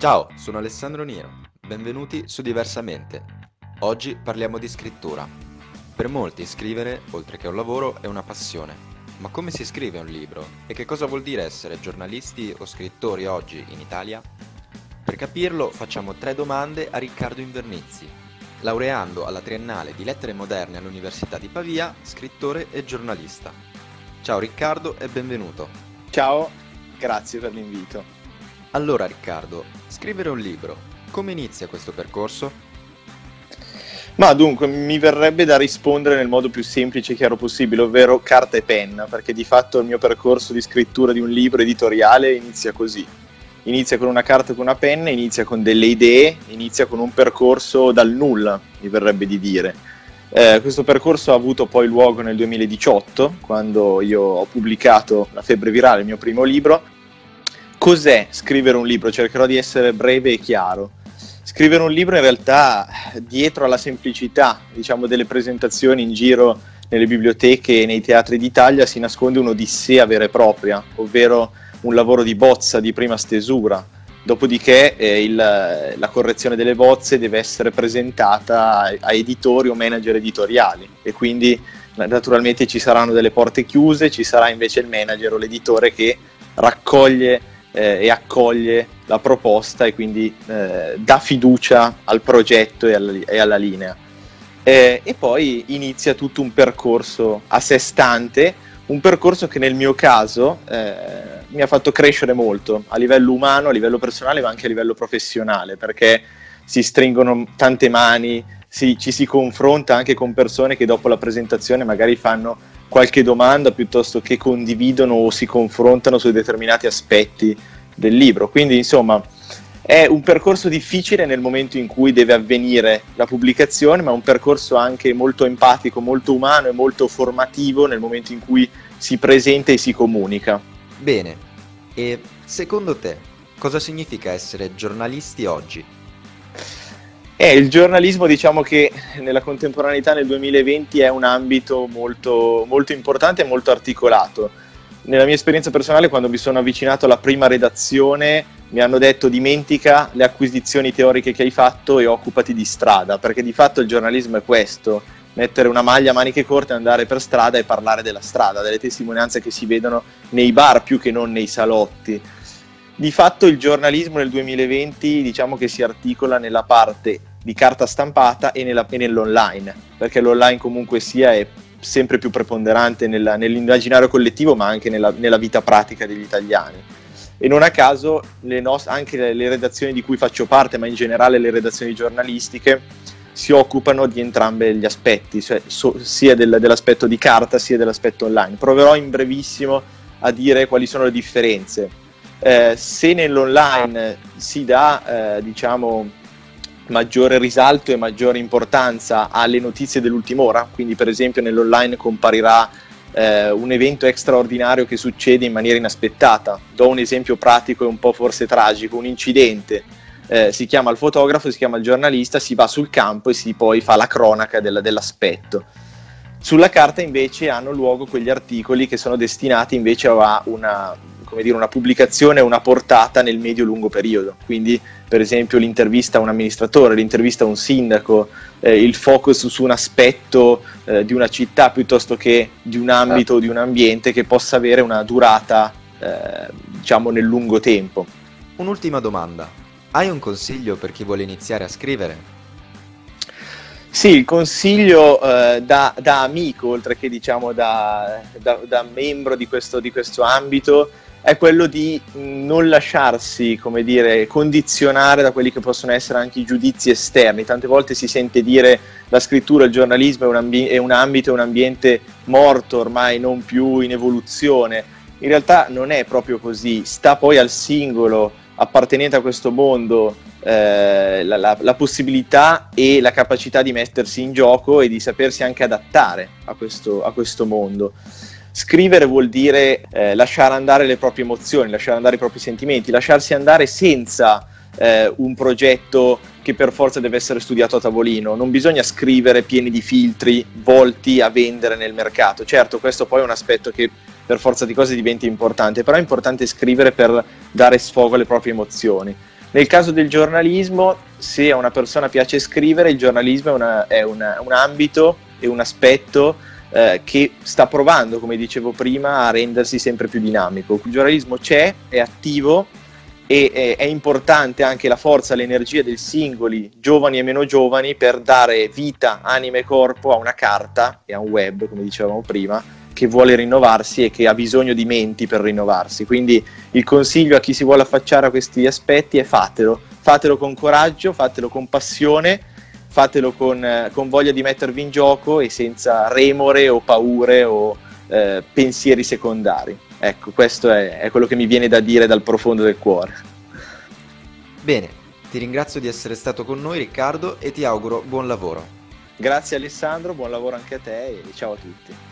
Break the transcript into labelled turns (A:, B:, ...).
A: Ciao, sono Alessandro Niro, benvenuti su Diversamente. Oggi parliamo di scrittura. Per molti scrivere, oltre che un lavoro, è una passione. Ma come si scrive un libro? E che cosa vuol dire essere giornalisti o scrittori oggi in Italia? Per capirlo facciamo tre domande a Riccardo Invernizzi, laureando alla Triennale di Lettere Moderne all'Università di Pavia, scrittore e giornalista. Ciao Riccardo e benvenuto.
B: Ciao, grazie per l'invito.
A: Allora Riccardo, scrivere un libro, come inizia questo percorso?
B: Ma dunque, mi verrebbe da rispondere nel modo più semplice e chiaro possibile, ovvero carta e penna, perché di fatto il mio percorso di scrittura di un libro editoriale inizia così. Inizia con una carta e con una penna, inizia con delle idee, inizia con un percorso dal nulla, mi verrebbe di dire. Eh, questo percorso ha avuto poi luogo nel 2018, quando io ho pubblicato La febbre virale, il mio primo libro, Cos'è scrivere un libro? Cercherò di essere breve e chiaro. Scrivere un libro in realtà dietro alla semplicità, diciamo, delle presentazioni in giro nelle biblioteche e nei teatri d'Italia si nasconde un'odissea vera e propria, ovvero un lavoro di bozza di prima stesura. Dopodiché eh, il, la correzione delle bozze deve essere presentata a, a editori o manager editoriali e quindi naturalmente ci saranno delle porte chiuse, ci sarà invece il manager o l'editore che raccoglie eh, e accoglie la proposta e quindi eh, dà fiducia al progetto e alla, e alla linea. Eh, e poi inizia tutto un percorso a sé stante, un percorso che nel mio caso eh, mi ha fatto crescere molto a livello umano, a livello personale, ma anche a livello professionale, perché si stringono tante mani, si, ci si confronta anche con persone che dopo la presentazione magari fanno qualche domanda piuttosto che condividono o si confrontano su determinati aspetti del libro. Quindi, insomma, è un percorso difficile nel momento in cui deve avvenire la pubblicazione, ma un percorso anche molto empatico, molto umano e molto formativo nel momento in cui si presenta e si comunica.
A: Bene, e secondo te cosa significa essere giornalisti oggi?
B: Eh, il giornalismo diciamo che nella contemporaneità nel 2020 è un ambito molto, molto importante e molto articolato. Nella mia esperienza personale, quando mi sono avvicinato alla prima redazione, mi hanno detto dimentica le acquisizioni teoriche che hai fatto e occupati di strada, perché di fatto il giornalismo è questo, mettere una maglia a maniche corte, andare per strada e parlare della strada, delle testimonianze che si vedono nei bar più che non nei salotti. Di fatto il giornalismo nel 2020 diciamo che si articola nella parte di carta stampata e, nella, e nell'online, perché l'online comunque sia è sempre più preponderante nella, nell'immaginario collettivo, ma anche nella, nella, vita pratica degli italiani. E non a caso le nost- anche le, le redazioni di cui faccio parte, ma in generale le redazioni giornalistiche, si occupano di entrambi gli aspetti, cioè so, sia del, dell'aspetto di carta sia dell'aspetto online. Proverò in brevissimo a dire quali sono le differenze. Eh, se nell'online si dà, eh, diciamo, maggiore risalto e maggiore importanza alle notizie dell'ultima ora, quindi per esempio nell'online comparirà eh, un evento straordinario che succede in maniera inaspettata. Do un esempio pratico e un po' forse tragico, un incidente. Eh, si chiama il fotografo, si chiama il giornalista, si va sul campo e si poi fa la cronaca del, dell'aspetto. Sulla carta invece hanno luogo quegli articoli che sono destinati invece a una, dire, una pubblicazione, una portata nel medio-lungo periodo. Quindi, per esempio, l'intervista a un amministratore, l'intervista a un sindaco, eh, il focus su un aspetto eh, di una città piuttosto che di un ambito o di un ambiente che possa avere una durata, eh, diciamo, nel lungo tempo.
A: Un'ultima domanda. Hai un consiglio per chi vuole iniziare a scrivere?
B: Sì, il consiglio eh, da, da, amico, oltre che diciamo da, da, da membro di questo, di questo ambito, è quello di non lasciarsi, come dire, condizionare da quelli che possono essere anche i giudizi esterni. Tante volte si sente dire la scrittura, il giornalismo è un, ambi- è un ambito, è un ambiente morto, ormai non più in evoluzione. In realtà non è proprio così, sta poi al singolo appartenente a questo mondo eh, la, la, la, possibilità e la capacità di mettersi in gioco e di sapersi anche adattare a questo, a questo mondo. Scrivere vuol dire eh, lasciare andare le proprie emozioni, lasciare andare i propri sentimenti, lasciarsi andare senza eh, un progetto che per forza deve essere studiato a tavolino. Non bisogna scrivere pieni di filtri volti a vendere nel mercato. Certo, questo poi è un aspetto che per forza di cose diventa importante, però è importante scrivere per dare sfogo alle proprie emozioni. Nel caso del giornalismo, se a una persona piace scrivere, il giornalismo è, una, è una, un ambito e un aspetto eh, che sta provando, come dicevo prima, a rendersi sempre più dinamico. Il giornalismo c'è, è attivo e è, è importante anche la forza, l'energia dei singoli, giovani e meno giovani, per dare vita, anima e corpo a una carta e a un web, come dicevamo prima, che vuole rinnovarsi e che ha bisogno di menti per rinnovarsi. Quindi il consiglio a chi si vuole affacciare a questi aspetti è fatelo, fatelo con coraggio, fatelo con passione, fatelo con, eh, con voglia di mettervi in gioco e senza remore o paure o eh, pensieri secondari. Ecco, questo è, è quello che mi viene da dire dal profondo del cuore.
A: Bene, ti ringrazio di essere stato con noi Riccardo e ti auguro buon lavoro.
B: Grazie Alessandro, buon lavoro anche a te e ciao a tutti.